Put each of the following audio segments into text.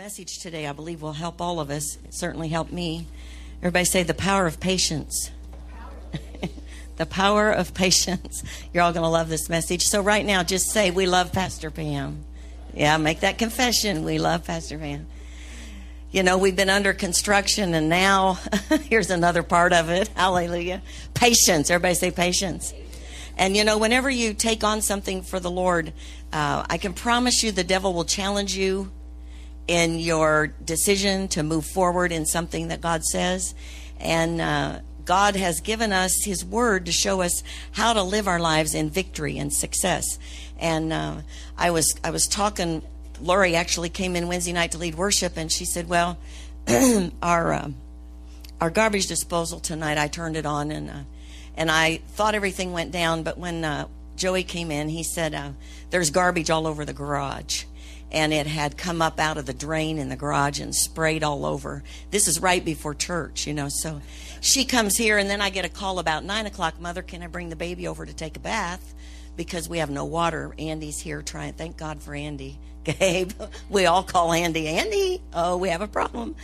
message today, I believe, will help all of us. It certainly helped me. Everybody say the power of patience. the power of patience. You're all going to love this message. So, right now, just say, We love Pastor Pam. Yeah, make that confession. We love Pastor Pam. You know, we've been under construction, and now here's another part of it. Hallelujah. Patience. Everybody say patience. And you know, whenever you take on something for the Lord, uh, I can promise you the devil will challenge you in your decision to move forward in something that God says. And uh, God has given us His Word to show us how to live our lives in victory and success. And uh, I was I was talking. Lori actually came in Wednesday night to lead worship, and she said, "Well, our uh, our garbage disposal tonight, I turned it on, and uh, and I thought everything went down, but when uh, Joey came in, he said, uh, "There's garbage all over the garage." And it had come up out of the drain in the garage and sprayed all over. This is right before church, you know. So she comes here, and then I get a call about nine o'clock. Mother, can I bring the baby over to take a bath? Because we have no water. Andy's here trying. Thank God for Andy. Gabe, we all call Andy. Andy, oh, we have a problem.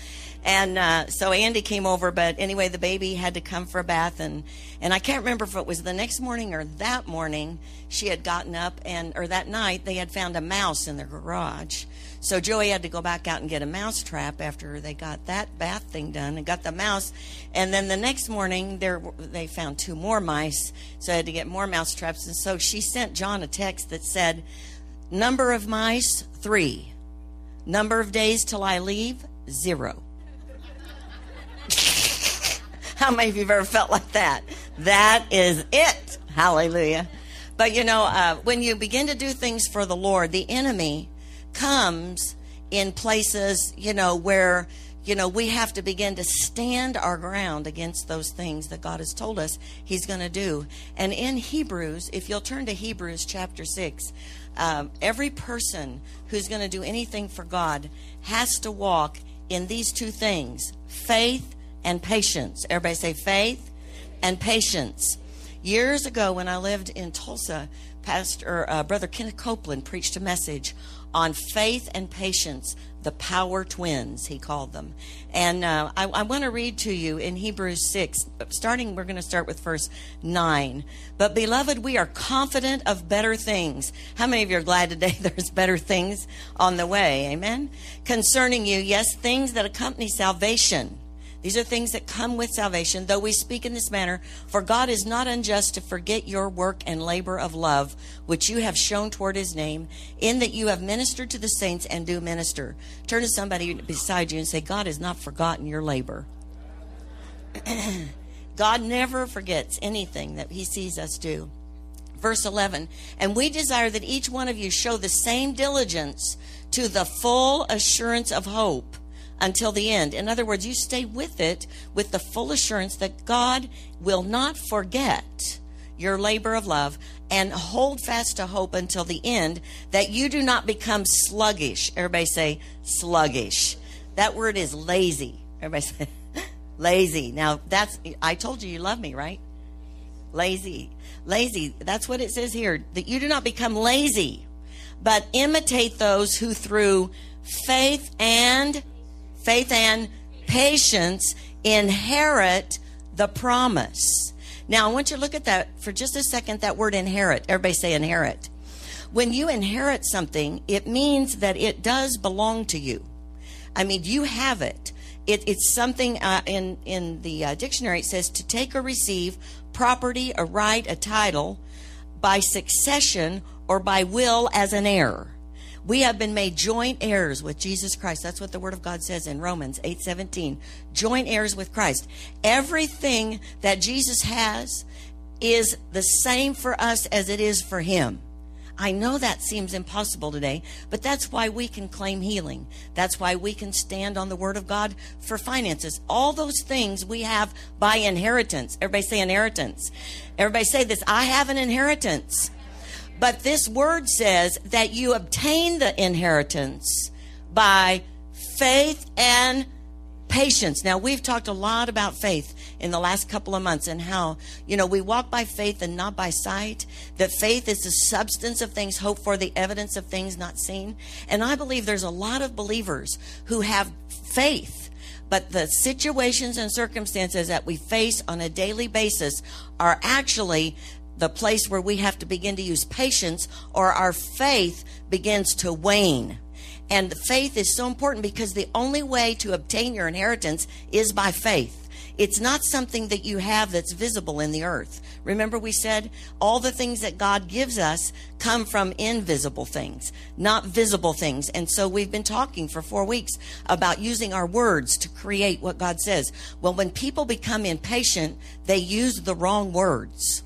And uh, so Andy came over, but anyway, the baby had to come for a bath, and and I can't remember if it was the next morning or that morning she had gotten up, and or that night they had found a mouse in their garage. So Joey had to go back out and get a mouse trap after they got that bath thing done and got the mouse. And then the next morning there they found two more mice, so I had to get more mouse traps. And so she sent John a text that said, "Number of mice three, number of days till I leave zero. How many of you have ever felt like that? That is it. Hallelujah. But you know, uh, when you begin to do things for the Lord, the enemy comes in places, you know, where, you know, we have to begin to stand our ground against those things that God has told us He's going to do. And in Hebrews, if you'll turn to Hebrews chapter 6, um, every person who's going to do anything for God has to walk in these two things faith and patience. Everybody say faith and patience. Years ago, when I lived in Tulsa, Pastor uh, Brother Kenneth Copeland preached a message on faith and patience, the power twins, he called them. And uh, I, I want to read to you in Hebrews 6, starting, we're going to start with verse 9. But, beloved, we are confident of better things. How many of you are glad today there's better things on the way? Amen? Concerning you, yes, things that accompany salvation these are things that come with salvation, though we speak in this manner. For God is not unjust to forget your work and labor of love, which you have shown toward his name, in that you have ministered to the saints and do minister. Turn to somebody beside you and say, God has not forgotten your labor. God never forgets anything that he sees us do. Verse 11, and we desire that each one of you show the same diligence to the full assurance of hope until the end. In other words, you stay with it with the full assurance that God will not forget your labor of love and hold fast to hope until the end that you do not become sluggish. Everybody say sluggish. That word is lazy. Everybody say lazy. Now that's I told you you love me, right? Lazy. Lazy. That's what it says here. That you do not become lazy, but imitate those who through faith and faith and patience inherit the promise. Now, I want you to look at that for just a second, that word inherit. Everybody say inherit. When you inherit something, it means that it does belong to you. I mean, you have it. it it's something uh, in, in the uh, dictionary, it says to take or receive property, a right, a title by succession or by will as an heir. We have been made joint heirs with Jesus Christ. That's what the word of God says in Romans 8:17. Joint heirs with Christ. Everything that Jesus has is the same for us as it is for him. I know that seems impossible today, but that's why we can claim healing. That's why we can stand on the Word of God for finances. All those things we have by inheritance. Everybody say inheritance. Everybody say this I have an inheritance. But this word says that you obtain the inheritance by faith and patience. Now, we've talked a lot about faith in the last couple of months and how, you know, we walk by faith and not by sight. That faith is the substance of things hoped for, the evidence of things not seen. And I believe there's a lot of believers who have faith, but the situations and circumstances that we face on a daily basis are actually the place where we have to begin to use patience or our faith begins to wane. And the faith is so important because the only way to obtain your inheritance is by faith. It's not something that you have that's visible in the earth. Remember, we said all the things that God gives us come from invisible things, not visible things. And so we've been talking for four weeks about using our words to create what God says. Well, when people become impatient, they use the wrong words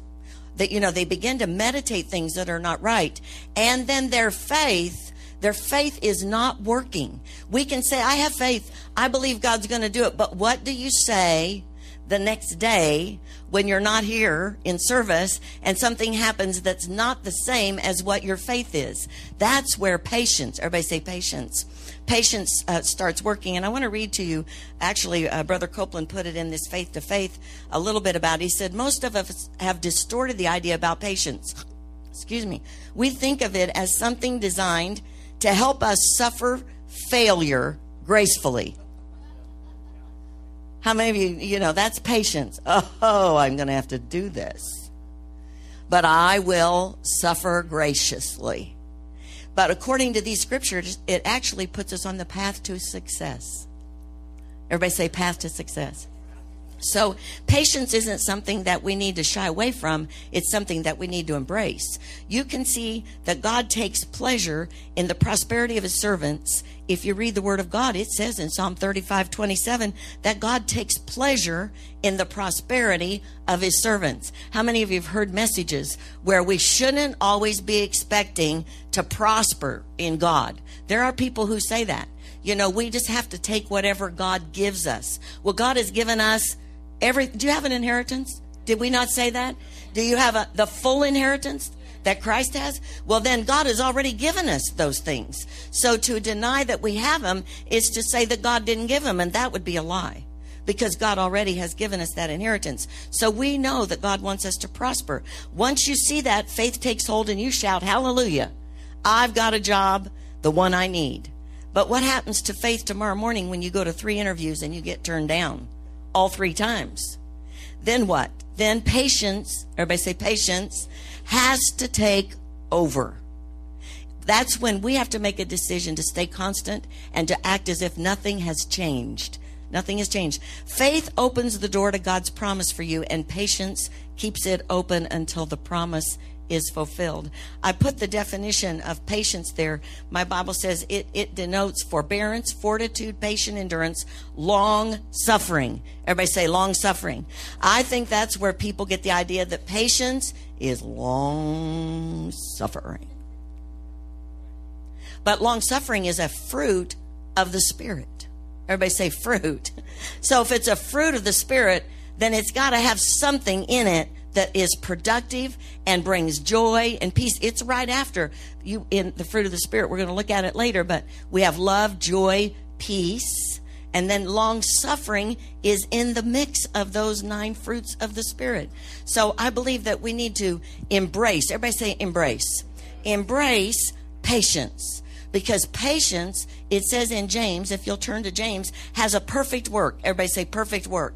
that you know they begin to meditate things that are not right. And then their faith their faith is not working. We can say i have faith. I believe god's going to do it. But what do you say the next day when you're not here in service and something happens that's not the same as what your faith is? That's where patience everybody say patience patience uh, starts working. And I want to read to you, actually, uh, Brother Copeland put it in this Faith to Faith a little bit about. It. He said, Most of us have distorted the idea about patience. Excuse me. We think of it as something designed to help us suffer failure gracefully. How many of you, you know, that's patience. Oh, I'm going to have to do this. But I will suffer graciously. But according to these scriptures, it actually puts us on the path to success. Everybody say path to success. So, patience isn't something that we need to shy away from. It's something that we need to embrace. You can see that God takes pleasure in the prosperity of his servants. If you read the word of God, it says in Psalm 35 27 that God takes pleasure in the prosperity of his servants. How many of you have heard messages where we shouldn't always be expecting to prosper in God? There are people who say that. You know, we just have to take whatever God gives us. Well, God has given us Every do you have an inheritance? Did we not say that? Do you have a, the full inheritance that Christ has? Well, then God has already given us those things. So to deny that we have them is to say that God didn't give them, and that would be a lie because God already has given us that inheritance. So we know that God wants us to prosper. Once you see that, faith takes hold and you shout, Hallelujah. I've got a job, the one I need. But what happens to faith tomorrow morning when you go to three interviews and you get turned down? All three times. Then what? Then patience, everybody say patience, has to take over. That's when we have to make a decision to stay constant and to act as if nothing has changed. Nothing has changed. Faith opens the door to God's promise for you, and patience keeps it open until the promise is fulfilled. I put the definition of patience there. My Bible says it, it denotes forbearance, fortitude, patient endurance, long suffering. Everybody say long suffering. I think that's where people get the idea that patience is long suffering. But long suffering is a fruit of the Spirit. Everybody say fruit. So if it's a fruit of the Spirit, then it's got to have something in it that is productive and brings joy and peace. It's right after you in the fruit of the spirit. We're going to look at it later, but we have love, joy, peace, and then long suffering is in the mix of those nine fruits of the spirit. So I believe that we need to embrace. Everybody say embrace. Embrace patience. Because patience, it says in James, if you'll turn to James, has a perfect work. Everybody say perfect work.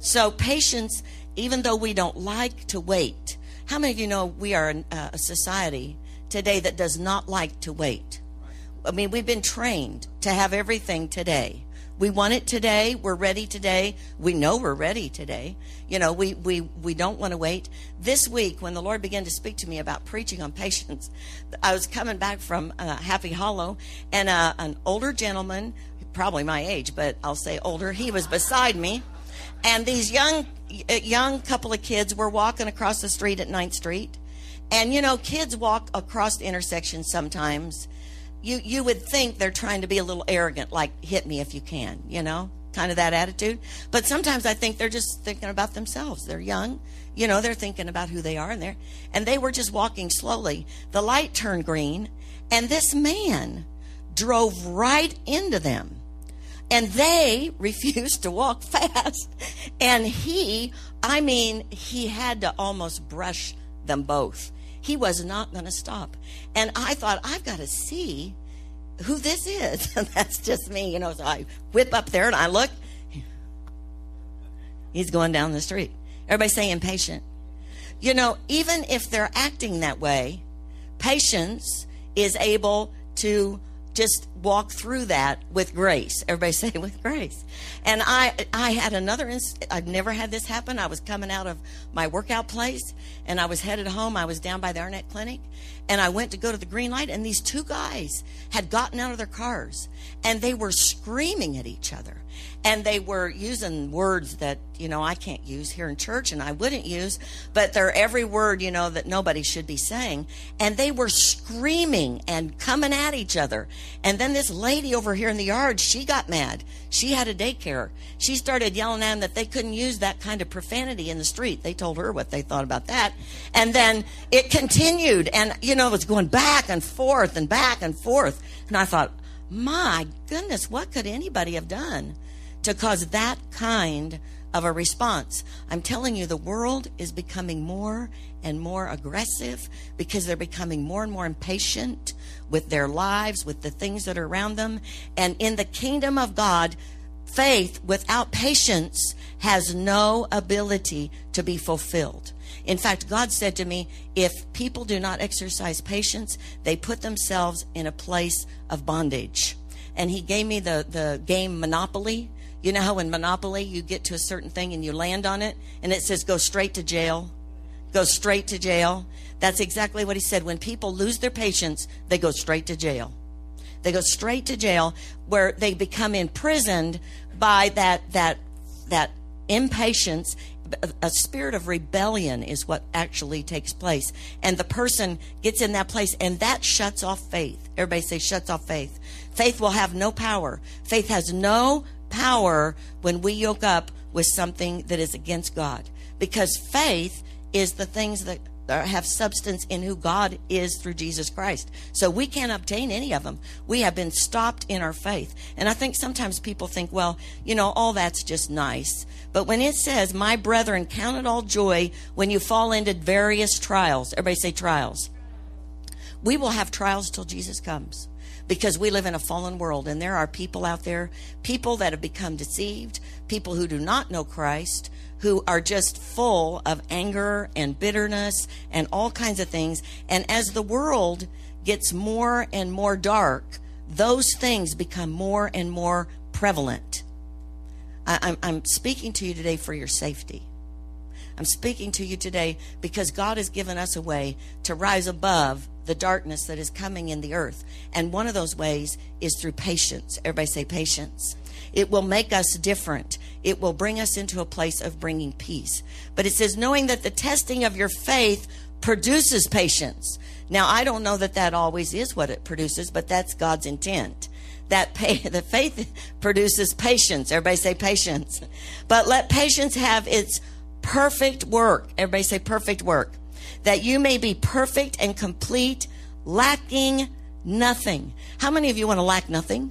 So patience even though we don't like to wait. How many of you know we are uh, a society today that does not like to wait? I mean, we've been trained to have everything today. We want it today. We're ready today. We know we're ready today. You know, we, we, we don't want to wait. This week, when the Lord began to speak to me about preaching on patience, I was coming back from uh, Happy Hollow, and uh, an older gentleman, probably my age, but I'll say older, he was beside me and these young uh, young couple of kids were walking across the street at 9th Street. And you know, kids walk across intersections sometimes. You you would think they're trying to be a little arrogant, like hit me if you can, you know, kind of that attitude. But sometimes I think they're just thinking about themselves. They're young, you know, they're thinking about who they are, and they and they were just walking slowly. The light turned green, and this man drove right into them And they refused to walk fast. And he, I mean, he had to almost brush them both. He was not going to stop. And I thought, I've got to see who this is. That's just me, you know. So I whip up there and I look. He's going down the street. Everybody say impatient. You know, even if they're acting that way, patience is able to just walk through that with grace. Everybody say with grace. And I, I had another. I've never had this happen. I was coming out of my workout place, and I was headed home. I was down by the Arnett Clinic, and I went to go to the green light, and these two guys had gotten out of their cars, and they were screaming at each other. And they were using words that you know I can't use here in church and I wouldn't use but they're every word you know that nobody should be saying. And they were screaming and coming at each other. And then this lady over here in the yard she got mad. She had a daycare. She started yelling at them that they couldn't use that kind of profanity in the street. They told her what they thought about that. And then it continued. And you know it was going back and forth and back and forth and I thought my goodness what could anybody have done to cause that kind of a response. I'm telling you, the world is becoming more and more aggressive because they're becoming more and more impatient with their lives, with the things that are around them. And in the kingdom of God, faith without patience has no ability to be fulfilled. In fact, God said to me, if people do not exercise patience, they put themselves in a place of bondage. And He gave me the, the game Monopoly you know how in Monopoly you get to a certain thing and you land on it and it says go straight to jail? Go straight to jail. That's exactly what he said. When people lose their patience, they go straight to jail. They go straight to jail where they become imprisoned by that that that impatience a spirit of rebellion is what actually takes place. And the person gets in that place and that shuts off faith. Everybody say shuts off faith. Faith will have no power. Faith has no power when we yoke up with something that is against God. Because faith is the things that have substance in who God is through Jesus Christ. So we can't obtain any of them. We have been stopped in our faith. And I think sometimes people think, well, you know, all that's just nice. But when it says, my brethren, count it all joy when you fall into various trials, everybody say trials. We will have trials till Jesus comes because we live in a fallen world and there are people out there, people that have become deceived, people who do not know Christ, who are just full of anger and bitterness and all kinds of things. And as the world gets more and more dark, those things become more and more prevalent. I, am speaking to you today for your safety. I'm speaking to you today because God has given us a way to rise above the darkness that is coming in the earth. And one of those ways is through patience. Everybody say patience. It will make us different. It will bring us into a place of bringing peace. But it says, knowing that the testing of your faith produces patience. Now, I don't know that that always is what it produces, but that's God's intent. That the faith produces patience. Everybody say patience. But let patience have its perfect work. Everybody say perfect work that you may be perfect and complete, lacking nothing. How many of you want to lack nothing?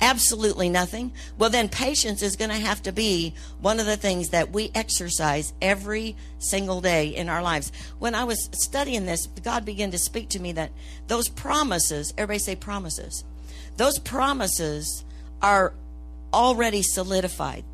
Absolutely nothing. Well, then patience is going to have to be one of the things that we exercise every single day in our lives. When I was studying this, God began to speak to me that those promises, everybody say promises, those promises are already solidified.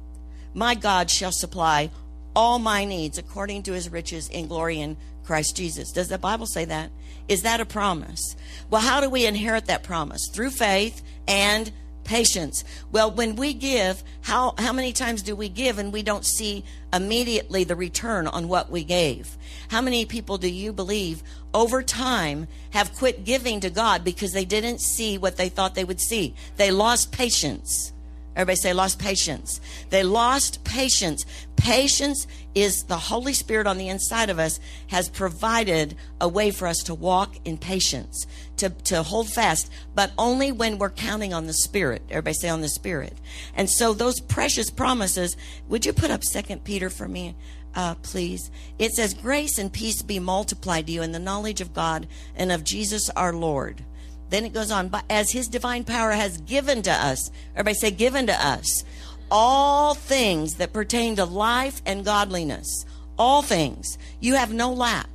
My God shall supply all my needs according to his riches in glory in Christ Jesus. Does the Bible say that? Is that a promise? Well, how do we inherit that promise? Through faith and patience. Well, when we give, how, how many times do we give and we don't see immediately the return on what we gave? How many people do you believe over time have quit giving to God because they didn't see what they thought they would see? They lost patience. Everybody say, lost patience. They lost patience. Patience is the Holy Spirit on the inside of us has provided a way for us to walk in patience, to, to hold fast, but only when we're counting on the Spirit. Everybody say on the Spirit. And so those precious promises, would you put up Second Peter for me? Uh, please. It says, Grace and peace be multiplied to you in the knowledge of God and of Jesus our Lord Then it goes on, but as his divine power has given to us, everybody say, given to us, all things that pertain to life and godliness. All things. You have no lack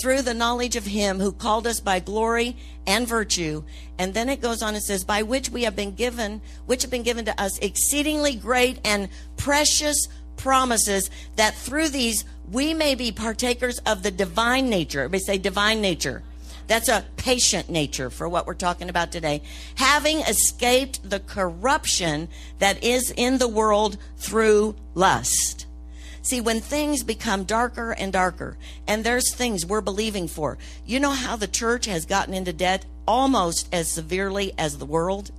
through the knowledge of him who called us by glory and virtue. And then it goes on and says, by which we have been given, which have been given to us exceedingly great and precious promises that through these we may be partakers of the divine nature. Everybody say divine nature. That's a patient nature for what we're talking about today. Having escaped the corruption that is in the world through lust. See, when things become darker and darker, and there's things we're believing for, you know how the church has gotten into debt almost as severely as the world?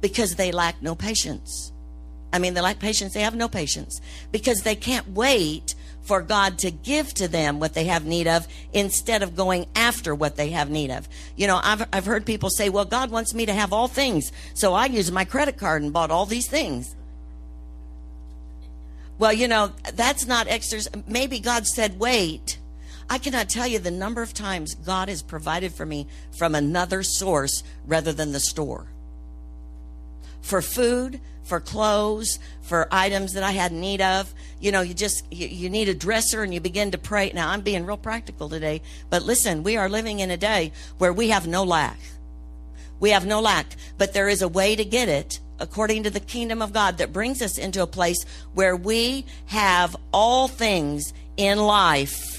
Because they lack no patience. I mean, they lack patience. They have no patience because they can't wait for God to give to them what they have need of instead of going after what they have need of. You know, I've, I've heard people say, well, God wants me to have all things. So I used my credit card and bought all these things. Well, you know, that's not extra. Maybe God said, wait. I cannot tell you the number of times God has provided for me from another source rather than the store. For food, for clothes, for items that I had need of. You know, you just, you, you, need a dresser and you begin to pray. Now, I'm being real practical today, but listen, we are living in a day where we have no lack. We have no lack, but there is a way to get it according to the kingdom of God that brings us into a place where we have all things in life,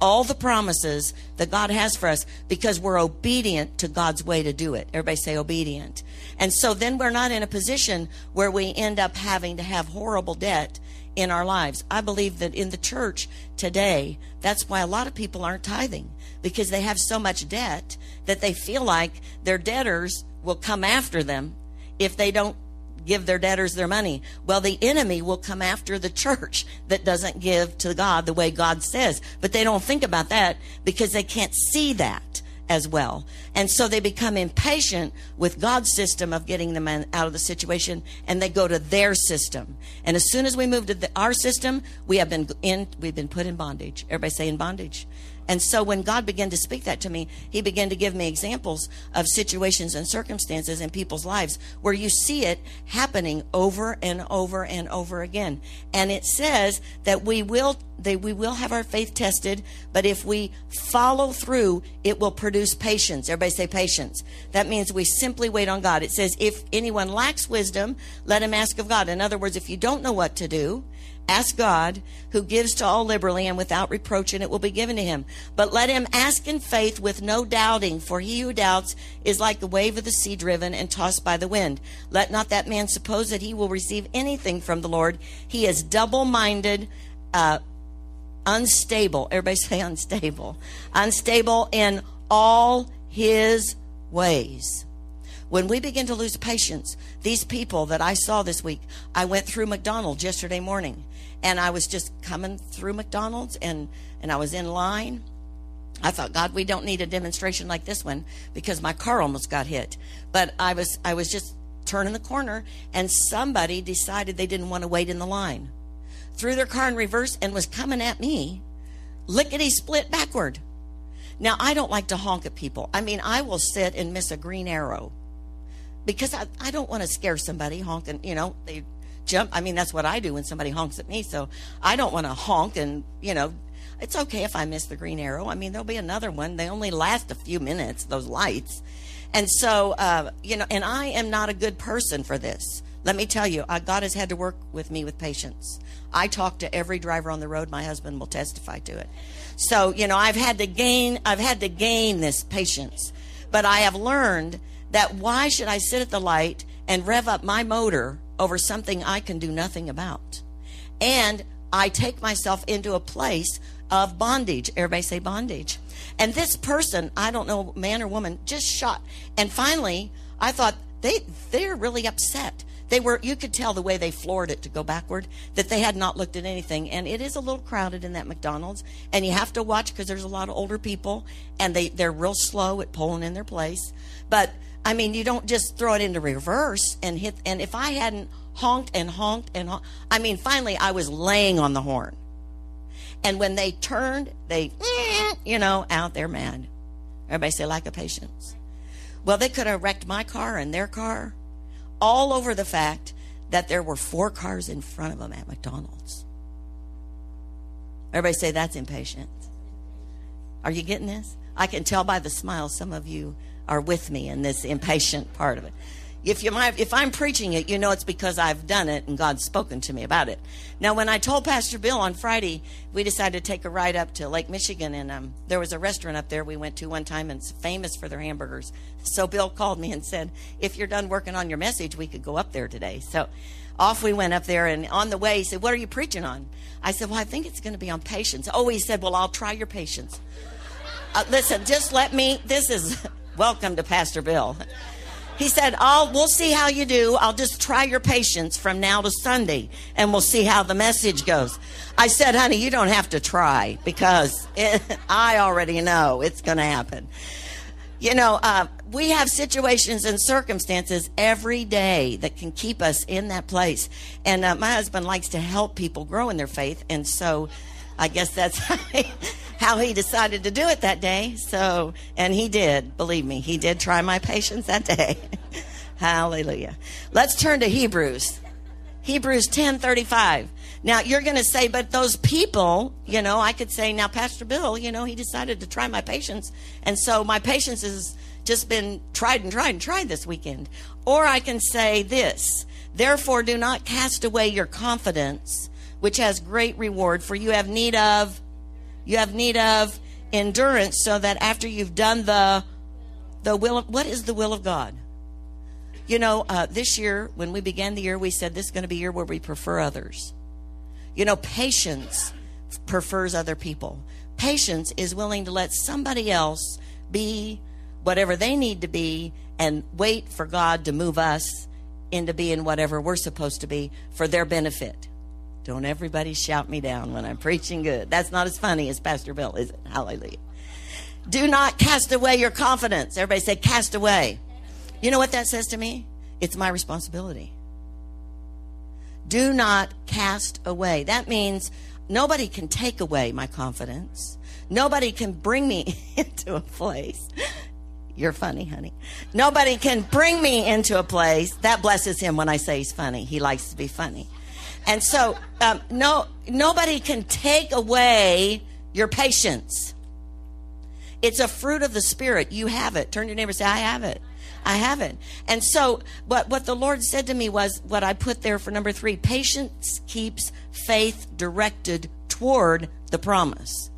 all the promises that God has for us because we're obedient to God's way to do it. Everybody say obedient. And so then we're not in a position where we end up having to have horrible debt in our lives. I believe that in the church today, that's why a lot of people aren't tithing because they have so much debt that they feel like their debtors will come after them if they don't give their debtors their money. Well, the enemy will come after the church that doesn't give to God the way God says. But they don't think about that because they can't see that as well. And so they become impatient with God's system of getting them out of the situation and they go to their system. And as soon as we move to the, our system, we have been in, we've been put in bondage. Everybody say in bondage. And so when God began to speak that to me, He began to give me examples of situations and circumstances in people's lives where you see it happening over and over and over again. And it says that we will that we will have our faith tested, but if we follow through, it will produce patience. Everybody say patience. That means we simply wait on God. It says, if anyone lacks wisdom, let him ask of God. In other words, if you don't know what to do, Ask God, who gives to all liberally and without reproach, and it will be given to him. But let him ask in faith with no doubting, for he who doubts is like the wave of the sea driven and tossed by the wind. Let not that man suppose that he will receive anything from the Lord. He is double minded, uh, unstable. Everybody say unstable. Unstable in all his ways. When we begin to lose patience, these people that I saw this week, I went through McDonald's yesterday morning and I was just coming through McDonald's and and I was in line. I thought, God, we don't need a demonstration like this one because my car almost got hit. But I was I was just turning the corner and somebody decided they didn't want to wait in the line. Threw their car in reverse and was coming at me, lickety split backward. Now I don't like to honk at people. I mean, I will sit and miss a green arrow because I, I don't want to scare somebody honking, you know, they jump. I mean, that's what I do when somebody honks at me. So I don't want to honk and, you know, it's okay if I miss the green arrow. I mean, there'll be another one. They only last a few minutes, those lights. And so, uh, you know, and I am not a good person for this. Let me tell you, uh, God has had to work with me with patience. I talk to every driver on the road. My husband will testify to it. So, you know, I've had to gain, I've had to gain this patience. But I have learned that why should I sit at the light and rev up my motor over something I can do nothing about. And I take myself into a place of bondage. Everybody say bondage. And this person, I don't know, man or woman, just shot. And finally, I thought they they're really upset. They were you could tell the way they floored it to go backward that they had not looked at anything. And it is a little crowded in that McDonald's, and you have to watch because there's a lot of older people, and they they're real slow at pulling in their place. But I mean, you don't just throw it into reverse and hit. And if I hadn't honked and honked and honked, I mean, finally I was laying on the horn. And when they turned, they, you know, out there mad. Everybody say lack of patience. Well, they could have wrecked my car and their car all over the fact that there were four cars in front of them at McDonald's. Everybody say that's impatient. Are you getting this? I can tell by the smile some of you are with me in this impatient part of it. If you if I'm preaching it, you know it's because I've done it and God's spoken to me about it. Now, when I told Pastor Bill on Friday, we decided to take a ride up to Lake Michigan, and um, there was a restaurant up there we went to one time, and it's famous for their hamburgers. So Bill called me and said, "If you're done working on your message, we could go up there today." So off we went up there, and on the way, he said, "What are you preaching on?" I said, "Well, I think it's going to be on patience." Oh, he said, "Well, I'll try your patience." Uh, listen, just let me. This is welcome to Pastor Bill. He said, "I'll we'll see how you do. I'll just try your patience from now to Sunday, and we'll see how the message goes." I said, "Honey, you don't have to try because it, I already know it's going to happen." You know, uh, we have situations and circumstances every day that can keep us in that place. And uh, my husband likes to help people grow in their faith, and so I guess that's how he decided to do it that day. So, and he did, believe me, he did try my patience that day. Hallelujah. Let's turn to Hebrews. Hebrews 10:35. Now you're going to say, but those people, you know, I could say, now Pastor Bill, you know, he decided to try my patience, and so my patience has just been tried and tried and tried this weekend. Or I can say this: therefore, do not cast away your confidence, which has great reward, for you have need of you have need of endurance so that after you've done the the will of what is the will of God? You know, uh, this year when we began the year, we said this is going to be a year where we prefer others. You know, patience prefers other people. Patience is willing to let somebody else be whatever they need to be and wait for God to move us into being whatever we're supposed to be for their benefit. Don't everybody shout me down when I'm preaching good. That's not as funny as Pastor Bill, is it? Hallelujah. Do not cast away your confidence. Everybody say, cast away. You know what that says to me? It's my responsibility. Do not cast away. That means nobody can take away my confidence. Nobody can bring me into a place. You're funny, honey. Nobody can bring me into a place. That blesses him when I say he's funny. He likes to be funny. And so, um, no, nobody can take away your patience. It's a fruit of the Spirit. You have it. Turn your neighbor say, I have it. I have it. And so, what, what the Lord said to me was what I put there for number three patience keeps faith directed toward the promise.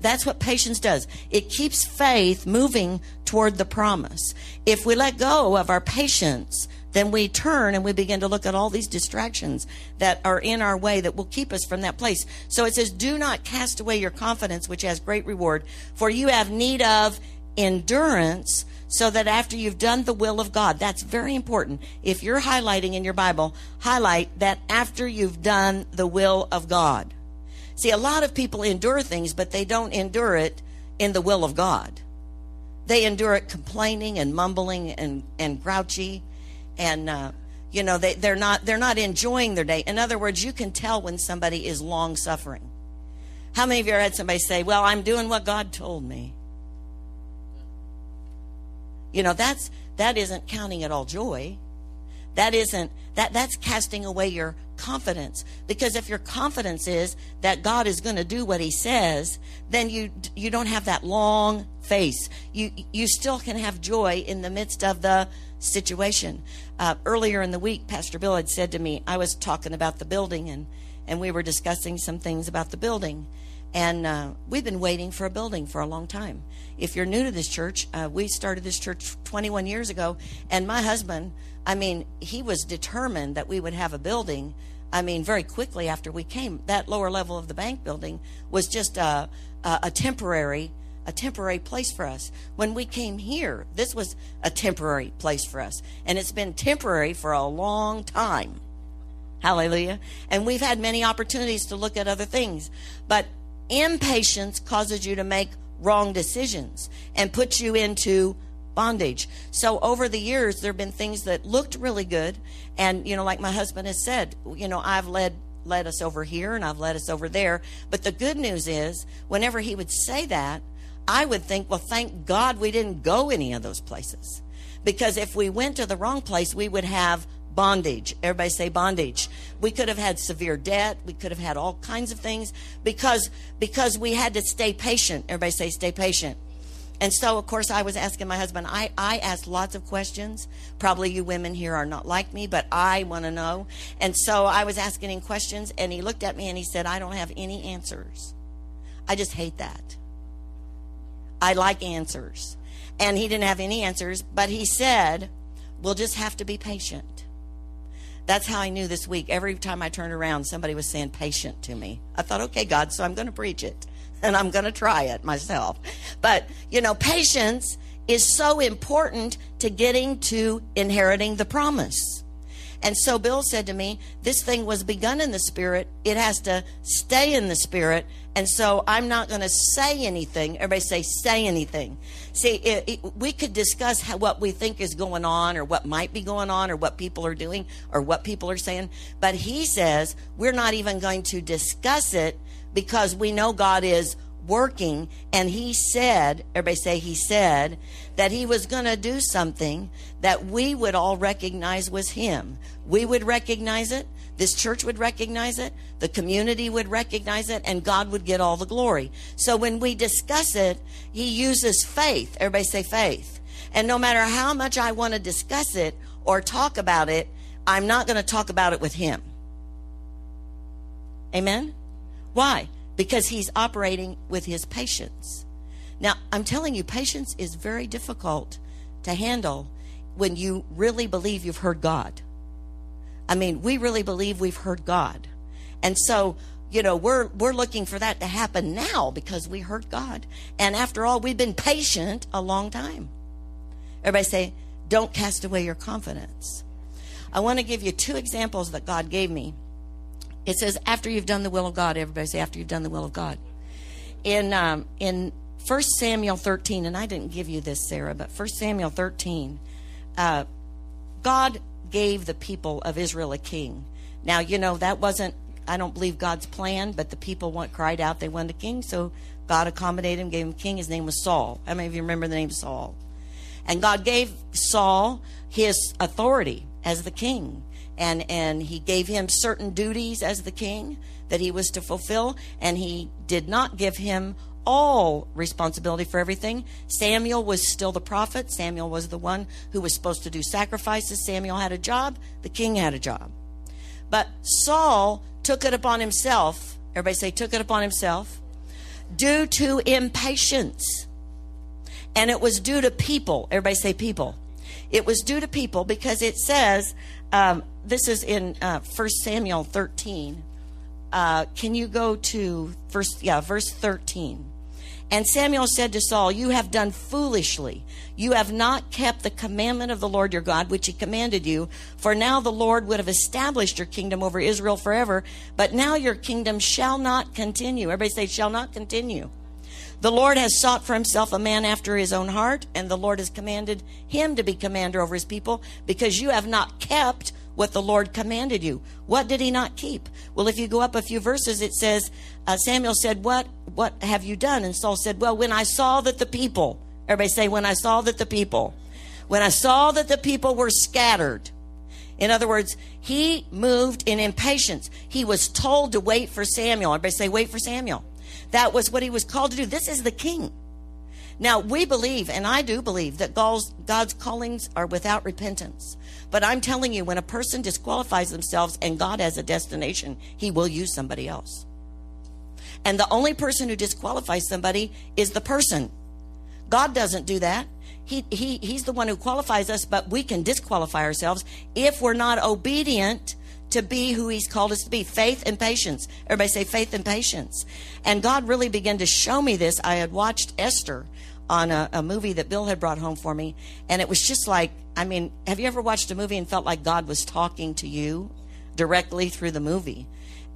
That's what patience does. It keeps faith moving toward the promise. If we let go of our patience, then we turn and we begin to look at all these distractions that are in our way that will keep us from that place. So it says, Do not cast away your confidence, which has great reward, for you have need of endurance, so that after you've done the will of God, that's very important. If you're highlighting in your Bible, highlight that after you've done the will of God. See, a lot of people endure things, but they don't endure it in the will of God. They endure it complaining and mumbling and, and grouchy and uh, you know they, they're not they're not enjoying their day. In other words you can tell when somebody is long suffering. How many of you ever had somebody say well i'm doing what god told me you know that's that isn't counting it all joy. That isn't that that's casting away your confidence. Because if your confidence is that God is going to do what he says then you you don't have that long face. You you still can have joy in the midst of the situation. Uh, earlier in the week pastor bill had said to me i was talking about the building and and we were discussing some things about the building and uh, we've been waiting for a building for a long time if you're new to this church uh, we started this church 21 years ago and my husband I mean, he was determined that we would have a building. I mean, very quickly after we came, that lower level of the bank building was just a, a, a temporary a temporary place for us. When we came here, this was a temporary place for us. And it's been temporary for a long time. Hallelujah. And we've had many opportunities to look at other things. But impatience causes you to make wrong decisions and puts you into bondage. So over the years, there have been things that looked really good. And, you know, like my husband has said, you know, I've led led us over here and I've led us over there. But the good news is, whenever he would say that, I would think, well, thank God we didn't go any of those places. Because if we went to the wrong place, we would have bondage. Everybody say bondage. We could have had severe debt. We could have had all kinds of things because because we had to stay patient. Everybody say stay patient. And so, of course, I was asking my husband, I, I asked lots of questions. Probably you women here are not like me, but I want to know. And so I was asking him questions, and he looked at me and he said, I don't have any answers. I just hate that. I like answers. And he didn't have any answers, but he said, We'll just have to be patient. That's how I knew this week. Every time I turned around, somebody was saying patient to me. I thought, okay, God, so I'm going to preach it and I'm going to try it myself. But, you know, patience is so important to getting to inheriting the promise. And so Bill said to me, This thing was begun in the Spirit. It has to stay in the Spirit. And so I'm not going to say anything. Everybody say, say anything. See, it, it, we could discuss how, what we think is going on or what might be going on or what people are doing or what people are saying. But he says we're not even going to discuss it because we know God is working. And he said, everybody say, he said that he was going to do something that we would all recognize was him. We would recognize it. This church would recognize it. The community would recognize it. And God would get all the glory. So when we discuss it, he uses faith. Everybody say faith. And no matter how much I want to discuss it or talk about it, I'm not going to talk about it with him. Amen? Why? Because he's operating with his patience. Now, I'm telling you, patience is very difficult to handle when you really believe you've heard God. I mean, we really believe we've heard God. And so, you know, we're we're looking for that to happen now because we heard God. And after all, we've been patient a long time. Everybody say, don't cast away your confidence. I want to give you two examples that God gave me it says, after you've done the will of God. Everybody say, after you've done the will of God. In, um, in 1 Samuel 13, and I didn't give you this, Sarah, but 1 Samuel 13, uh, God gave the people of Israel a king. Now, you know, that wasn't, I don't believe God's plan, but the people want, cried out they wanted a king, so God accommodated him, gave him a king. His name was Saul. How many of you remember the name Saul? And God gave Saul his authority as the king and and he gave him certain duties as the king that he was to fulfill and he did not give him all responsibility for everything. Samuel was still the prophet. Samuel was the one who was supposed to do sacrifices. Samuel had a job. The king had a job. But Saul took it upon himself. Everybody say, took it upon himself. Due to impatience. And it was due to people. Everybody say people. It was due to people because it says um, this is in uh, 1 Samuel 13. Uh, can you go to verse, yeah, verse 13? And Samuel said to Saul, You have done foolishly. You have not kept the commandment of the Lord your God, which he commanded you. For now the Lord would have established your kingdom over Israel forever. But now your kingdom shall not continue. Everybody say, shall not continue. The Lord has sought for himself a man after his own heart, and the Lord has commanded him to be commander over his people, because you have not kept what the Lord commanded you. What did he not keep? Well, if you go up a few verses, it says, uh, Samuel said, What what have you done? And Saul said, Well, when I saw that the people, everybody say, When I saw that the people, when I saw that the people were scattered, in other words, he moved in impatience. He was told to wait for Samuel. Everybody say, Wait for Samuel. That was what he was called to do. This is the king. Now, we believe, and I do believe, that God's, God's callings are without repentance. But I'm telling you, when a person disqualifies themselves and God has a destination, he will use somebody else. And the only person who disqualifies somebody is the person. God doesn't do that. He, he, he's the one who qualifies us, but we can disqualify ourselves if we're not obedient to be who he's called us to be faith and patience everybody say faith and patience and god really began to show me this i had watched esther on a, a, movie that bill had brought home for me and it was just like i mean have you ever watched a movie and felt like god was talking to you directly through the movie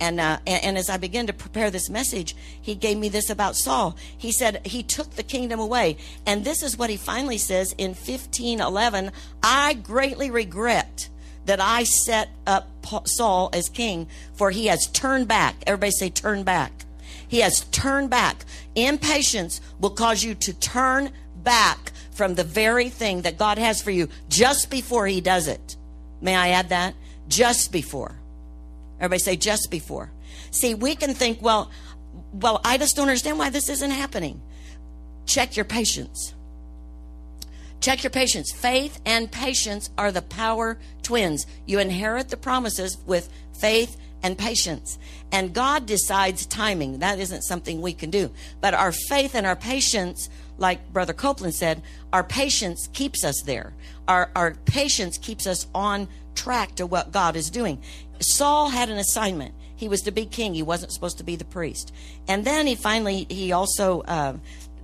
and, uh, and, and as I began to prepare this message, he gave me this about Saul. He said he took the kingdom away, and this is what he finally says in fifteen eleven. I greatly regret that I set up Saul as king, for he has turned back. Everybody say, turn back. He has turned back. Impatience will cause you to turn back from the very thing that God has for you just before He does it. May I add that? Just before. Everybody say just before. See, we can think, well, well, I just don't understand why this isn't happening. Check your patience. Check your patience. Faith and patience are the power twins. You inherit the promises with faith and patience. And God decides timing. That isn't something we can do. But our faith and our patience, like Brother Copeland said, our patience keeps us there. Our, our patience keeps us on track to what God is doing. Saul had an assignment. He was to be king. He wasn't supposed to be the priest. And then he finally, he also uh,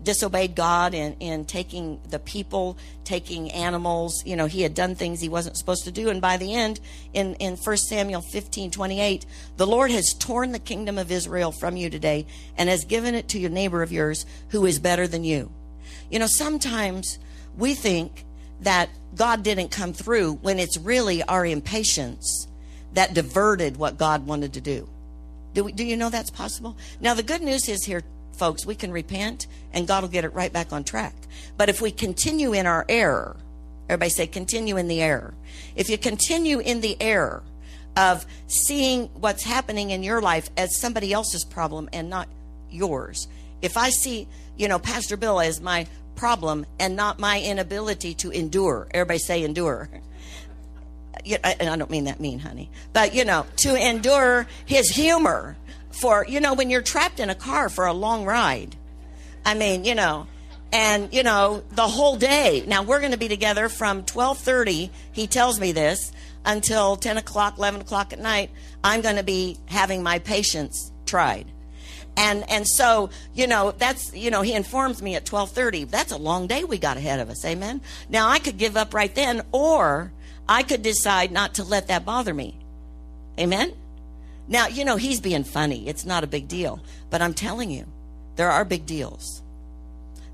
disobeyed God in, in taking the people, taking animals. You know, he had done things he wasn't supposed to do. And by the end, in, in 1 Samuel 15 28, the Lord has torn the kingdom of Israel from you today and has given it to your neighbor of yours who is better than you. You know, sometimes we think that God didn't come through when it's really our impatience that diverted what God wanted to do. Do, we, do you know that's possible? Now, the good news is here folks, we can repent and God will get it right back on track. But if we continue in our error, everybody say, continue in the error. If you continue in the error of seeing what's happening in your life as somebody else's problem and not yours, if I see, you know, Pastor Bill as my problem and not my inability to endure, everybody say endure. And I don't mean that mean, honey, but you know, to endure his humor for, you know, when you're trapped in a car for a long ride. I mean, you know, and you know, the whole day. Now we're going to be together from 12:30. He tells me this until 10 o'clock, 11 o'clock at night. I'm going to be having my patience tried. And and so you know that's you know he informs me at 12:30. That's a long day we got ahead of us. Amen. Now I could give up right then, or I could decide not to let that bother me. Amen. Now, you know, he's being funny. It's not a big deal. But I'm telling you, there are big deals.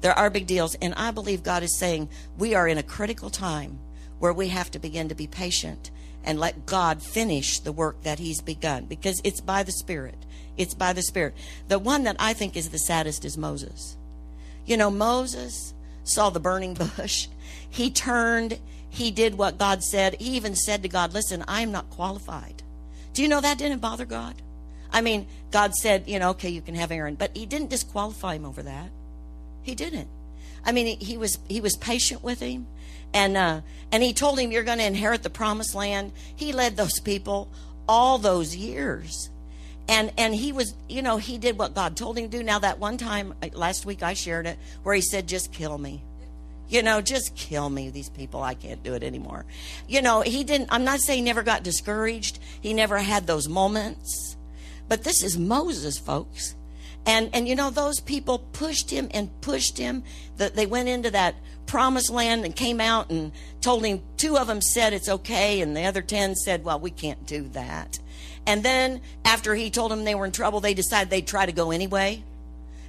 There are big deals. And I believe God is saying we are in a critical time where we have to begin to be patient and let God finish the work that he's begun because it's by the Spirit. It's by the Spirit. The one that I think is the saddest is Moses. You know, Moses saw the burning bush. He turned, he did what God said. He even said to God, Listen, I'm not qualified. Do you know that didn't bother God? I mean, God said, you know, okay, you can have Aaron, but he didn't disqualify him over that. He didn't. I mean, he, was he was patient with him, and uh, and he told him, "You're going to inherit the promised land." He led those people all those years, and and he was, you know, he did what God told him to do. Now that one time uh, last week, I shared it where he said, "Just kill me." You know, just kill me, these people. I can't do it anymore. You know, he didn't, I'm not saying he never got discouraged. He never had those moments. But this is Moses, folks. And, and you know, those people pushed him and pushed him. That they went into that promised land and came out and told him, two of them said it's okay, and the other 10 said, well, we can't do that. And then after he told them they were in trouble, they decided they'd try to go anyway.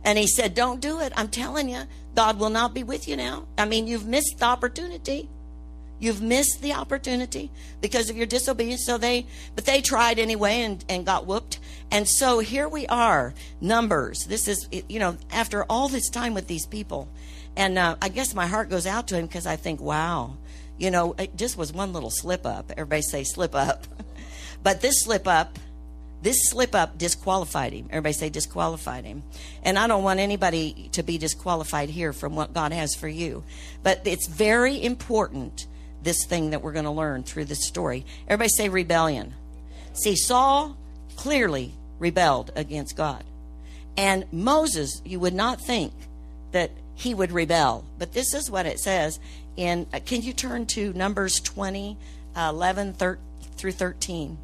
And he said, Don't do it. I'm telling you, God will not be with you now. I mean, you've missed the opportunity. You've missed the opportunity because of your disobedience. So they, but they tried anyway and, and got whooped. And so here we are, numbers. This is, you know, after all this time with these people. And uh, I guess my heart goes out to him because I think, wow, you know, it just was one little slip up. Everybody say slip up. but this slip up this slip up disqualified him. Everybody say disqualified him. And I don't want anybody to be disqualified here from what God has for you. But it's very important, this thing that we're going to learn through this story. Everybody say rebellion. See, Saul clearly rebelled against God. And Moses, you would not think that he would rebel. But this is what it says in, uh, can you turn to Numbers 20, uh, 11 thir- through 13?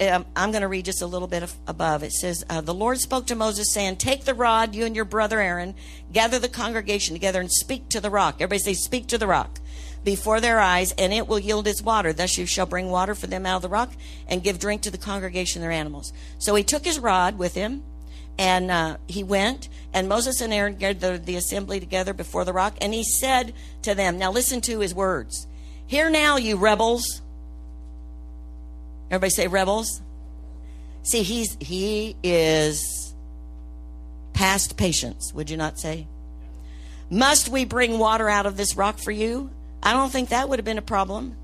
Um, I'm going to read just a little bit of, above. It says, uh, The Lord spoke to Moses, saying, Take the rod, you and your brother Aaron, gather the congregation together and speak to the rock. Everybody say, Speak to the rock before their eyes, and it will yield its water. Thus you shall bring water for them out of the rock and give drink to the congregation their animals. So he took his rod with him, and uh, he went, and Moses and Aaron gathered the assembly together before the rock, and he said to them, Now listen to his words. Hear now, you rebels. Everybody say rebels. See, he's he is past patience, would you not say? Must we bring water out of this rock for you? I don't think that would have been a problem.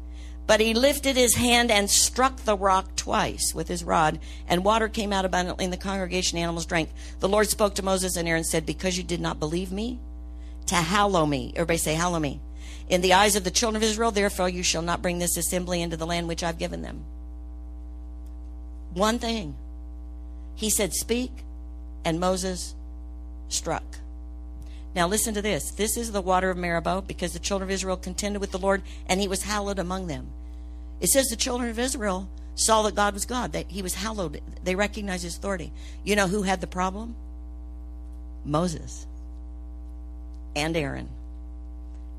But he lifted his hand and struck the rock twice with his rod, and water came out abundantly, and the congregation animals drank. The Lord spoke to Moses and Aaron and said, Because you did not believe me, to hallow me. Everybody say, Hallow me. In the eyes of the children of Israel, therefore you shall not bring this assembly into the land which I've given them. One thing. He said, Speak, and Moses struck. Now listen to this. This is the water of Meribah because the children of Israel contended with the Lord and he was hallowed among them. It says the children of Israel saw that God was God, that he was hallowed. They recognized his authority. You know who had the problem? Moses and Aaron.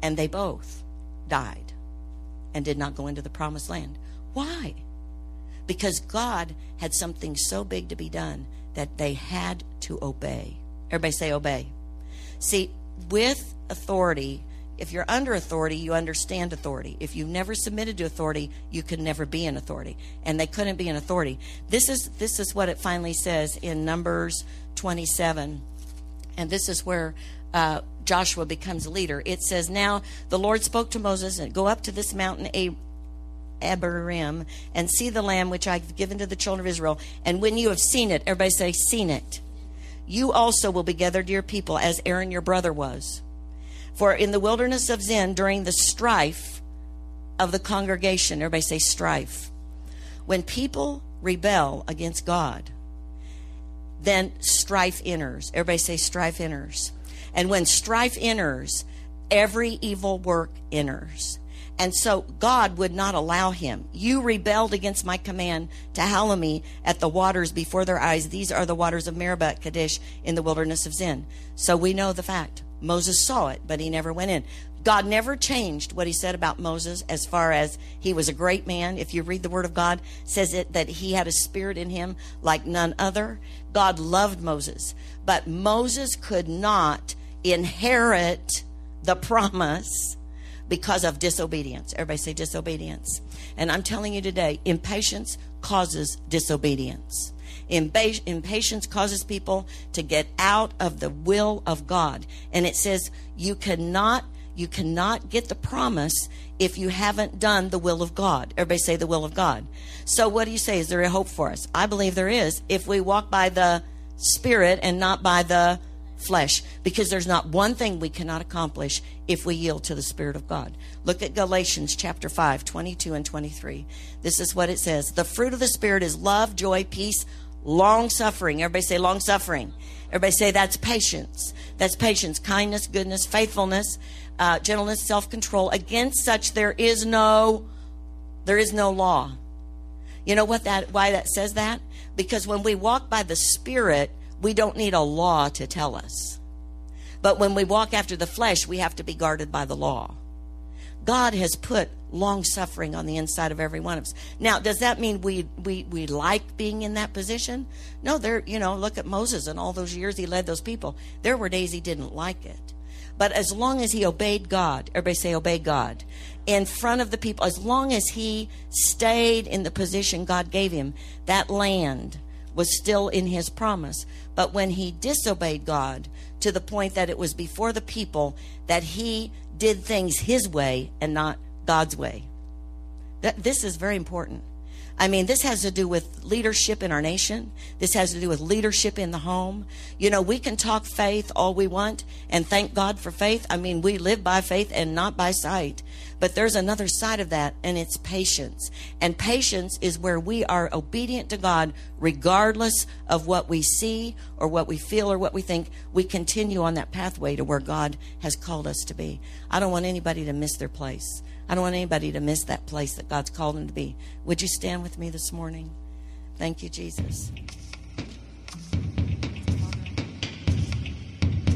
And they both died and did not go into the promised land. Why? Because God had something so big to be done that they had to obey. Everybody say obey. See, with authority, if you're under authority, you understand authority. If you've never submitted to authority, you can never be an authority. And they couldn't be an authority. This is this is what it finally says in Numbers 27. And this is where uh, Joshua becomes a leader. It says, Now the Lord spoke to Moses, and go up to this mountain Abarim, and see the lamb which I've given to the children of Israel. And when you have seen it, everybody say, seen it you also will be gathered to your people as Aaron your brother was. For in the wilderness of Zin, during the strife of the congregation, everybody say strife, when people rebel against God, then strife enters. Everybody say strife enters. And when strife enters, every evil work enters. And so God would not allow him. You rebelled against my command to hallow me at the waters before their eyes. These are the waters of Meribah Kadesh in the wilderness of Zin. So we know the fact. Moses saw it, but he never went in. God never changed what he said about Moses as far as he was a great man. If you read the word of God, says it that he had a spirit in him like none other. God loved Moses, but Moses could not inherit the promise because of disobedience. Everybody say disobedience. And I'm telling you today, impatience causes disobedience. Impatience causes people to get out of the will of God. And it says you cannot you cannot get the promise if you haven't done the will of God. Everybody say the will of God. So what do you say? Is there a hope for us? I believe there is if we walk by the spirit and not by the flesh because there's not one thing we cannot accomplish if we yield to the Spirit of God. Look at Galatians chapter 5, 22 and 23. This is what it says The fruit of the Spirit is love, joy, peace, long suffering. Everybody say long suffering. Everybody say that's patience. That's patience, kindness, goodness, faithfulness, uh, gentleness, self control. Against such there is no there is no law. You know what that why that says that? Because when we walk by the Spirit, we don't need a law to tell us. But when we walk after the flesh, we have to be guarded by the law. God has put long suffering on the inside of every one of us. Now, does that mean we we we like being in that position? No, there you know, look at Moses and all those years he led those people. There were days he didn't like it. But as long as he obeyed God, everybody say obey God, in front of the people, as long as he stayed in the position God gave him, that land was still in his promise. But when he disobeyed God to the point that it was before the people that he did things his way and not God's way. That, this is very important. I mean, this has to do with leadership in our nation. This has to do with leadership in the home. You know, we can talk faith all we want and thank God for faith. I mean, we live by faith and not by sight. But there's another side of that, and it's patience. And patience is where we are obedient to God regardless of what we see or what we feel or what we think. We continue on that pathway to where God has called us to be. I don't want anybody to miss their place. I don't want anybody to miss that place that God's called them to be. Would you stand with me this morning? Thank you, Jesus.